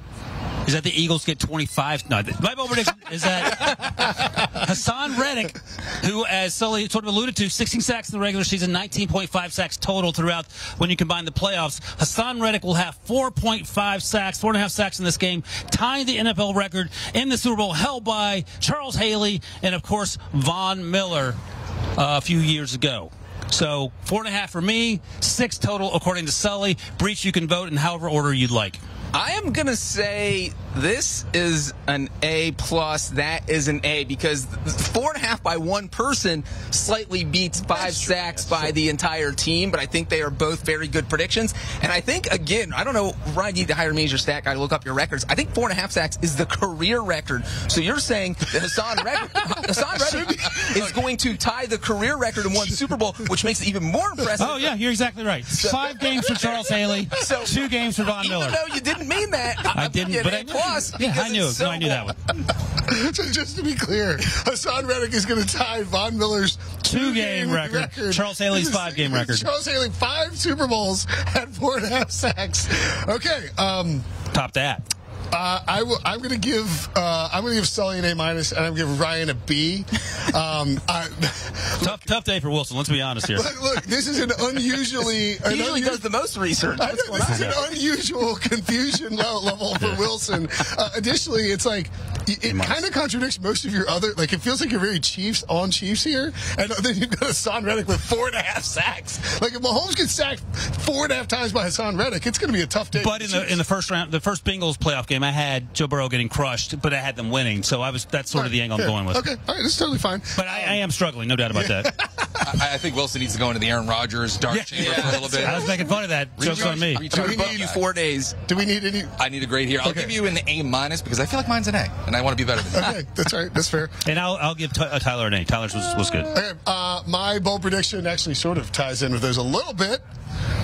Speaker 2: is that the Eagles get 25. No, my bold prediction is that (laughs) Haason Reddick, who, as Sully sort of alluded to, 16 sacks in the regular season, 19.5 sacks total throughout when you combine the playoffs. Haason Reddick will have 4.5 sacks, four and a half sacks in this game, tying the NFL record in the Super Bowl, held by Charles Haley and, of course, Von Miller uh, a few years ago. So four and a half for me, six total according to Sully. Breech, you can vote in however order you'd like.
Speaker 3: I am gonna say this is an A plus. That is an A because four and a half by one person slightly beats five sacks by the entire team. But I think they are both very good predictions. And I think again, I don't know. Ryan, you need to hire me as your stat guy to look up your records. I think four and a half sacks is the career record. So you're saying that Haason Reddick, (laughs) Haason Reddick is going to tie the career record in one Super Bowl, which makes it even more impressive.
Speaker 2: Oh yeah, you're exactly right. Five games for Charles Haley, (laughs)
Speaker 3: So-
Speaker 2: two games for Von Miller.
Speaker 3: No, you didn't mean that,
Speaker 2: I
Speaker 3: I'm
Speaker 2: didn't, but
Speaker 3: it
Speaker 2: I
Speaker 3: A
Speaker 2: knew.
Speaker 3: plus.
Speaker 2: Yeah, I knew.
Speaker 3: it's
Speaker 2: No,
Speaker 3: so
Speaker 2: I knew that one. (laughs)
Speaker 1: So just to be clear, Haason Reddick is going to tie Von Miller's
Speaker 2: Two-game record. Charles Haley's five-game record.
Speaker 1: Charles Haley five Super Bowls at four and a half sacks. Okay, um,
Speaker 2: Top that.
Speaker 1: Uh, I will. I'm going to give. Uh, I'm going to give Sully an A minus, and I'm going to give Ryan a B. (laughs) Um, I,
Speaker 2: Tough, tough day for Wilson. Let's be honest here. (laughs)
Speaker 1: look, look, this is an unusually. (laughs) An
Speaker 3: usually
Speaker 1: unu-
Speaker 3: does the most research.
Speaker 1: I know, this is an unusual confusion le- level for Wilson. Uh, additionally, it's like it, it kind of contradicts most of your other. Like it feels like you're very Chiefs on Chiefs here, and then you've got Haason Reddick with four and a half sacks. Like if Mahomes gets sacked four and a half times by Haason Reddick, it's going to be a tough day.
Speaker 2: But in the
Speaker 1: Chiefs.
Speaker 2: in the first round, the first Bengals playoff game, I had Joe Burrow getting crushed, but I had them winning. So I was that's sort of the angle I'm going with.
Speaker 1: Okay, all right, that's totally fine.
Speaker 2: But I, I am struggling, no doubt about that. (laughs)
Speaker 4: I, I think Wilson needs to go into the Aaron Rodgers dark
Speaker 2: Yeah.
Speaker 4: chamber for a little bit.
Speaker 2: I was making fun of that. Joke's on me.
Speaker 4: Reach
Speaker 1: Do
Speaker 4: out
Speaker 1: we
Speaker 4: to
Speaker 3: Book
Speaker 1: need-
Speaker 3: you four days.
Speaker 1: Do we need any?
Speaker 4: I need a grade here. I'll
Speaker 1: Okay.
Speaker 4: give you an A minus because I feel like mine's an A, and I want to be better than that.
Speaker 1: Okay, that's all right. That's fair.
Speaker 2: And I'll I'll give Ty- uh, Tyler an A. Tyler's was, was good.
Speaker 1: Okay, uh, my bold prediction actually sort of ties in with those a little bit.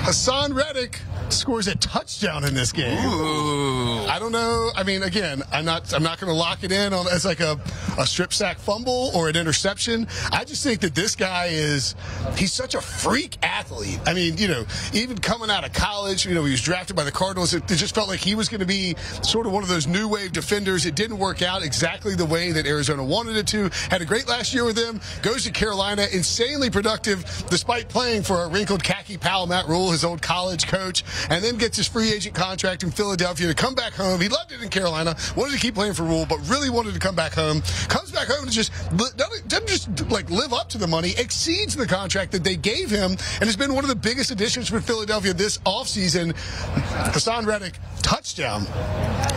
Speaker 1: Haason Reddick scores a touchdown in this game.
Speaker 3: Ooh.
Speaker 1: I don't know. I mean, again, I'm not. I'm not going to lock it in on as like a, a strip sack fumble or an interception. I just think that this guy is. He's such a freak athlete. I mean, you know, even coming out of college, you know, he was drafted by the Cardinals. It, it just felt like he was going to be sort of one of those new wave defenders. It didn't work out exactly the way that Arizona wanted it to. Had a great last year with them. Goes to Carolina, insanely productive despite playing for a wrinkled khaki pal Matt Rhule, his old college coach, and then gets his free agent contract in Philadelphia to come back home. He loved it in Carolina, wanted to keep playing for Rhule, but really wanted to come back home. Comes back home and just doesn't just like live up to the money, exceeds the contract that they gave him, and has been one of the biggest additions for Philadelphia this offseason. Haason Reddick touchdown,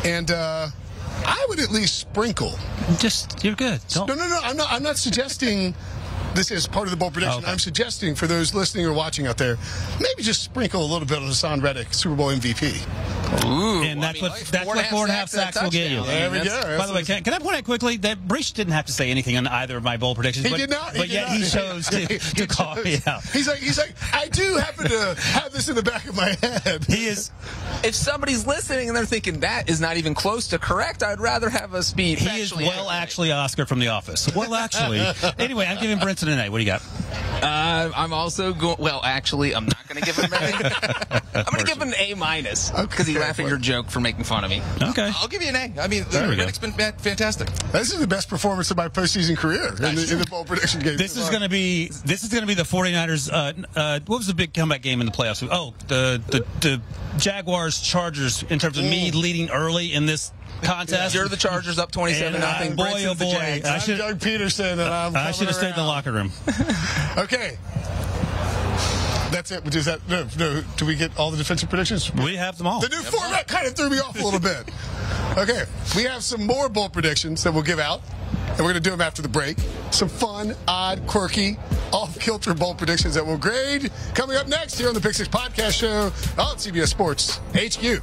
Speaker 1: and. uh I would at least sprinkle.
Speaker 2: Just you're good.
Speaker 1: Don't. No, no, no. I'm not. I'm not suggesting this is part of the bold prediction. Oh, okay. I'm suggesting for those listening or watching out there, maybe just sprinkle a little bit of Haason Reddick, Super Bowl MVP.
Speaker 2: Ooh, and that's what that's what four and a half sacks will get you.
Speaker 1: There we
Speaker 2: go. By the way, can, can, I point out quickly that Breech didn't have to say anything on either of my bold predictions.
Speaker 1: He
Speaker 2: but,
Speaker 1: did not.
Speaker 2: He but
Speaker 1: did
Speaker 2: yet
Speaker 1: not.
Speaker 2: he (laughs) chose to, to call me out.
Speaker 1: He's like, he's like, I do happen to have this in the back of my head.
Speaker 2: He is.
Speaker 3: If somebody's listening and they're thinking that is not even close to correct, I'd rather have us be.
Speaker 2: He is well, actually, Oscar from The Office. Well, actually. (laughs) anyway, I'm giving Brinson an A. What do you got?
Speaker 3: Uh, I'm also going. Well, actually, I'm not going to give him an A. (laughs) I'm going to give him an A minus because okay, he laughed at your joke for making fun of me.
Speaker 2: Okay,
Speaker 4: I'll give you an A. I mean, the Reddick's been fantastic.
Speaker 1: This is the best performance of my postseason career in the, in the bowl prediction game.
Speaker 2: This is going to be this is going to be the 49ers. Uh, uh, what was the big comeback game in the playoffs? Oh, the the, the Jaguars Chargers in terms of Ooh. me leading early in this contest.
Speaker 3: You're the Chargers up 27 uh, nothing.
Speaker 2: Boy, oh boy.
Speaker 1: I should, Doug Pederson, and I'm
Speaker 2: I should have stayed in the locker room. (laughs)
Speaker 1: okay. That's it. Is that no, no? Do we get all the defensive predictions?
Speaker 2: We have them all.
Speaker 1: The new yep. format kind of threw me off a little bit. Okay, we have some more bold predictions that we'll give out, and we're going to do them after the break. Some fun, odd, quirky, off-kilter bold predictions that we'll grade coming up next here on the Pick Six Podcast Show on CBS Sports HQ.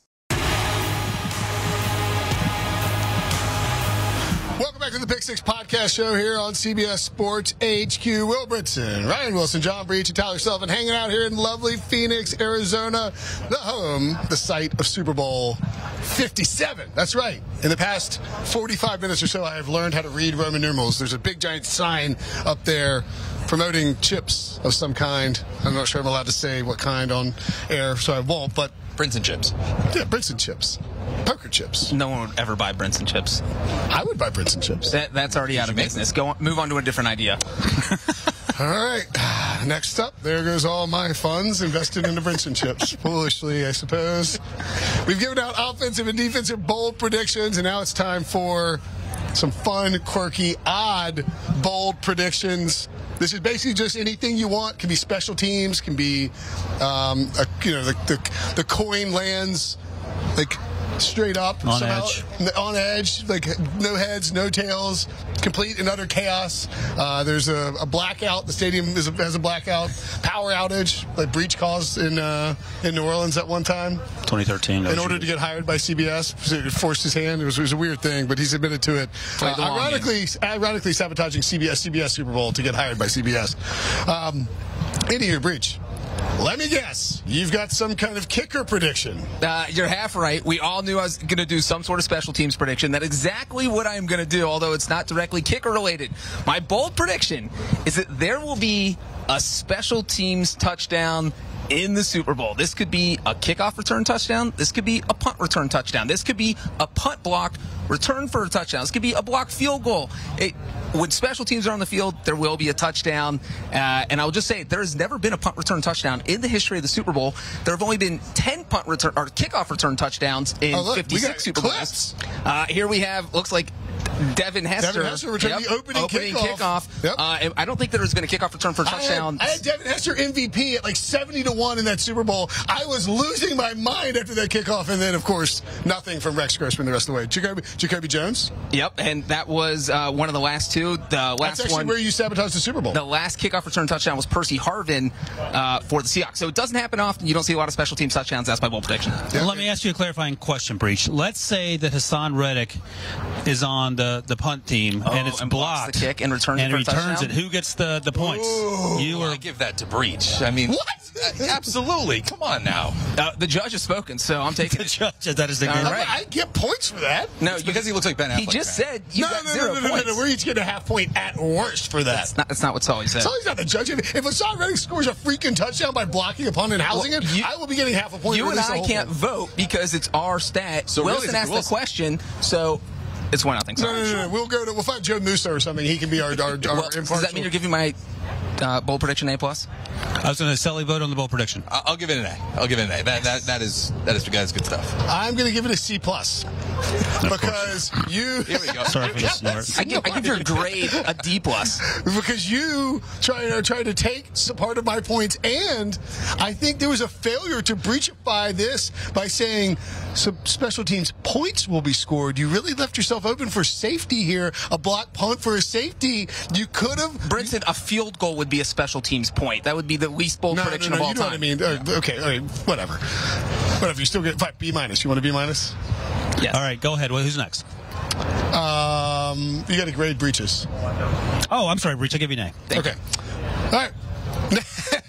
Speaker 1: The Pick Six Podcast Show here on CBS Sports HQ. Will Ryan Wilson, John Breech, and Tyler Sullivan hanging out here in lovely Phoenix, Arizona, the home, the site of Super Bowl 57. That's right. In the past 45 minutes or so, I have learned how to read Roman numerals. There's a big giant sign up there promoting chips of some kind. I'm not sure I'm allowed to say what kind on air, so I won't, but
Speaker 4: Brinson chips.
Speaker 1: Yeah, Brinson chips. Poker chips.
Speaker 3: No one would ever buy Brinson chips.
Speaker 1: I would buy Brinson chips.
Speaker 3: That, that's already out of business. Go on, move on to a different idea. (laughs)
Speaker 1: all right. Next up, there goes all my funds invested into Brinson chips. (laughs) Foolishly, I suppose. We've given out offensive and defensive bold predictions, and now it's time for some fun, quirky, odd, bold predictions. This is basically just anything you want. Can be special teams. Can be, um, a, you know, the, the, the coin lands like straight up
Speaker 2: on somehow, edge.
Speaker 1: On edge, like no heads, no tails, complete and utter chaos. Uh, there's a, a, blackout. The stadium is a, has a blackout. Power outage, like Breech caused in uh, in New Orleans at one time.
Speaker 2: 2013.
Speaker 1: In order to get hired by CBS, forced his hand. It was, it was a weird thing, but he's admitted to it. Uh, ironically, ironically sabotaging CBS CBS Super Bowl to get hired by CBS. Um, your Breech. Let me guess. You've got some kind of kicker prediction.
Speaker 3: Uh, you're half right. We all knew I was going to do some sort of special teams prediction. That's exactly what I am going to do, although it's not directly kicker related. My bold prediction is that there will be a special teams touchdown in the Super Bowl. This could be a kickoff return touchdown. This could be a punt return touchdown. This could be a punt block return for a touchdown. This could be a block field goal. It, when special teams are on the field, there will be a touchdown. Uh, and I'll just say there has never been a punt return touchdown in the history of the Super Bowl. There have only been 10 punt return or kickoff return touchdowns in oh, look, 56 Super Bowls. Uh, here we have looks like Devin Hester.
Speaker 1: Devin Hester returned the opening kickoff.
Speaker 3: kickoff.
Speaker 1: Yep.
Speaker 3: Uh, I don't think there was been a kickoff return for a
Speaker 1: I had,
Speaker 3: touchdown.
Speaker 1: I had Devin Hester MVP at like 70 to 1 in that Super Bowl. I was losing my mind after that kickoff. And then, of course, nothing from Rex Grossman the rest of the way. Jacoby, Jacoby Jones?
Speaker 3: Yep, and that was uh, one of the last two. The
Speaker 1: That's
Speaker 3: last
Speaker 1: actually
Speaker 3: one.
Speaker 1: where you sabotaged the Super Bowl.
Speaker 3: the last kickoff return touchdown was Percy Harvin uh, for the Seahawks. So it doesn't happen often. You don't see a lot of special teams touchdowns. That's my bold prediction.
Speaker 2: Let me ask you a clarifying question, Breech. Let's say that Haason Reddick is on the, the punt team and it's
Speaker 3: Oh, and blocks
Speaker 2: blocked
Speaker 3: the kick and returns it
Speaker 2: and
Speaker 3: for
Speaker 2: returns
Speaker 3: touchdown?
Speaker 2: it. Who gets the, the points? You
Speaker 4: Well,
Speaker 2: or
Speaker 4: I give that to Breech. I mean,
Speaker 1: What?
Speaker 4: Uh, absolutely. Come on now.
Speaker 3: Uh, the judge has spoken, so I'm (laughs) taking
Speaker 2: the
Speaker 3: it.
Speaker 2: judge? That is the
Speaker 3: All
Speaker 2: game.
Speaker 3: right.
Speaker 1: I, I get points for that.
Speaker 3: No,
Speaker 4: It's
Speaker 3: you,
Speaker 4: because he looks like Ben
Speaker 3: he just
Speaker 4: man.
Speaker 3: said you
Speaker 1: no,
Speaker 3: got
Speaker 1: no,
Speaker 3: zero
Speaker 1: no, no, no,
Speaker 3: points.
Speaker 1: no, We're each getting a half point at worst for that.
Speaker 3: That's not, that's not what Sully said.
Speaker 1: Sully's not the judge. If, if Haason Reddick scores a freaking touchdown by blocking a punt and housing
Speaker 3: Well,
Speaker 1: it,
Speaker 3: you-
Speaker 1: I will be getting half a point.
Speaker 3: You and I can't
Speaker 1: thing.
Speaker 3: vote because it's our stat.
Speaker 4: So
Speaker 3: Wilson
Speaker 4: it's
Speaker 3: asked the question, so it's one nothing.
Speaker 1: No,
Speaker 3: Sorry.
Speaker 1: no, no, no. We'll go to. We'll find Joe Musa or something. He can be our our, (laughs) our
Speaker 3: Well, does that mean you're giving my uh, bold prediction A plus?
Speaker 2: I was going to Sully vote on the bowl prediction.
Speaker 4: I- I'll give it an A. I'll give it an A. That that that is that is that's good stuff.
Speaker 1: I'm going to give it a C plus (laughs) because you.
Speaker 4: Here we go.
Speaker 2: Sorry for the (laughs) snort.
Speaker 3: I give, I give your grade a D plus.
Speaker 1: because you try to try to take some part of my points, and I think there was a failure to breachify this by saying some special teams points will be scored. You really left yourself open for safety here. A block punt for a safety. You could have.
Speaker 3: Brinson, a field goal would be a special teams point. That would be the least bold
Speaker 1: No, no,
Speaker 3: prediction
Speaker 1: no,
Speaker 3: of all
Speaker 1: you know
Speaker 3: time.
Speaker 1: what I mean. Uh, okay, all right, whatever. Whatever. You still get fine, B minus. You want a B minus?
Speaker 3: Yes.
Speaker 2: All right, go ahead. Well, who's next?
Speaker 1: Um, you got to grade Breech's.
Speaker 2: Oh, I'm sorry, Breech. I'll give you an A.
Speaker 1: Okay. All right.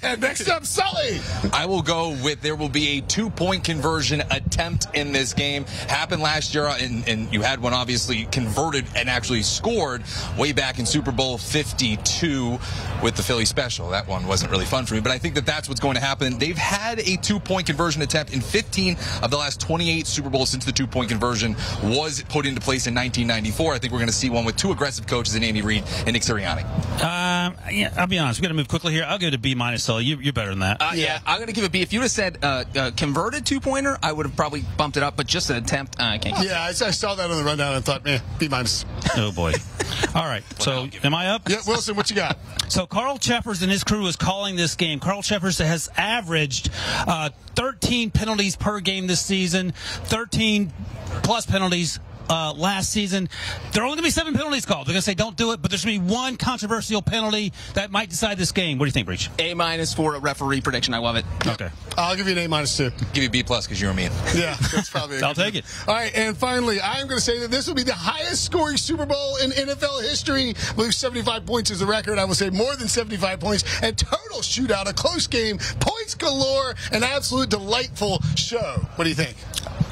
Speaker 1: Next up, Sully.
Speaker 4: I will go with there will be a two point conversion attempt in this game. Happened last year, and, and you had one obviously converted and actually scored way back in Super Bowl 52 with the Philly special. That one wasn't really fun for me, but I think that that's what's going to happen. They've had a two point conversion attempt in 15 of the last 28 Super Bowls since the two point conversion was put into place in 1994. I think we're going to see one with two aggressive coaches in Andy Reid and Nick Sirianni.
Speaker 2: Um, yeah, I'll be honest. We got to move quickly here. I'll give it a B minus. Sully, you, you're better than that.
Speaker 3: Uh, yeah. I'm going to give it a B. If you'd have said uh, uh, converted two pointer, I would have probably bumped it up, but just an attempt, uh, I can't.
Speaker 1: Yeah, I, I saw that on the rundown and thought, man, B minus.
Speaker 2: oh boy. (laughs) All right. So, am I up?
Speaker 1: Yeah, Wilson, what you got?
Speaker 2: So Carl Cheffers and his crew is calling this game. Carl Cheffers has averaged uh, 13 penalties per game this season, 13 plus penalties. Uh, last season, there are only going to be seven penalties called. They're going to say don't do it, but there's going to be one controversial penalty that might decide this game. What do you think, Breech?
Speaker 3: A minus for a referee prediction. I love it.
Speaker 2: Okay.
Speaker 1: I'll give you an A minus two.
Speaker 4: Give you B plus because you were mean.
Speaker 1: Yeah, that's probably. (laughs) a
Speaker 2: I'll
Speaker 1: good
Speaker 2: take
Speaker 1: one.
Speaker 2: it.
Speaker 1: All right, and finally, I'm going to say that this will be the highest scoring Super Bowl in NFL history. I believe 75 points is the record. I will say more than 75 points. And total shootout, a close game, points galore, an absolute delightful show. What do you think?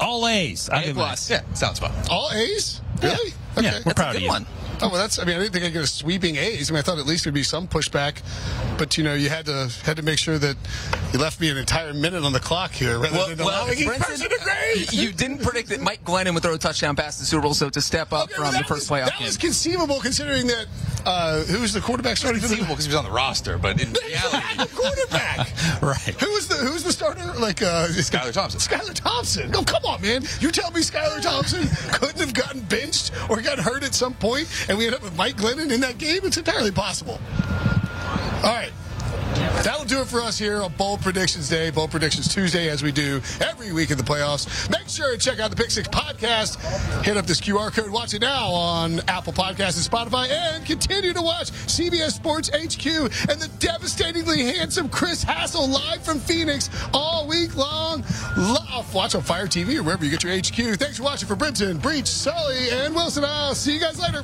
Speaker 2: All A's. I'll
Speaker 3: A
Speaker 2: give it
Speaker 3: plus.
Speaker 4: Yeah, sounds fun.
Speaker 1: All A's? Really?
Speaker 2: Yeah, we're
Speaker 3: That's
Speaker 2: proud
Speaker 3: a
Speaker 2: of
Speaker 3: good
Speaker 2: you.
Speaker 3: one.
Speaker 1: Oh well, that's. I mean, I didn't think I'd get a sweeping A's. I mean, I thought at least there'd be some pushback, but you know, you had to had to make sure that you left me an entire minute on the clock here rather
Speaker 3: Well,
Speaker 1: than
Speaker 3: well
Speaker 1: allowing each
Speaker 3: Brinson,
Speaker 1: person to grade.
Speaker 3: you didn't predict that Mike Glennon would throw a touchdown pass in the Super Bowl, so to step up
Speaker 1: Okay,
Speaker 3: from the first
Speaker 1: was,
Speaker 3: playoff
Speaker 1: that
Speaker 3: game.
Speaker 1: was conceivable considering that uh, who was the quarterback starting for the
Speaker 4: Conceivable because he was on the roster, but in (laughs) reality,
Speaker 1: the quarterback. (laughs)
Speaker 2: Right.
Speaker 1: Who was the Who was the starter? Like uh,
Speaker 4: Skylar Thompson.
Speaker 1: Skylar Thompson. No, come on, man. You tell me Skylar Thompson couldn't have gotten benched or got hurt at some point, and we end up with Mike Glennon in that game? It's entirely possible. All right. That'll do it for us here on Bold Predictions Day, Bold Predictions Tuesday, as we do every week in the playoffs. Make sure to check out the Pick Six podcast. Hit up this QR code. Watch it now on Apple Podcasts and Spotify, and continue to watch CBS Sports HQ and the devastatingly handsome Chris Hassel live from Phoenix all week long. Love. Watch on Fire TV or wherever you get your HQ. Thanks for watching for Brinson, Breech, Sully, and Wilson. I'll see you guys later.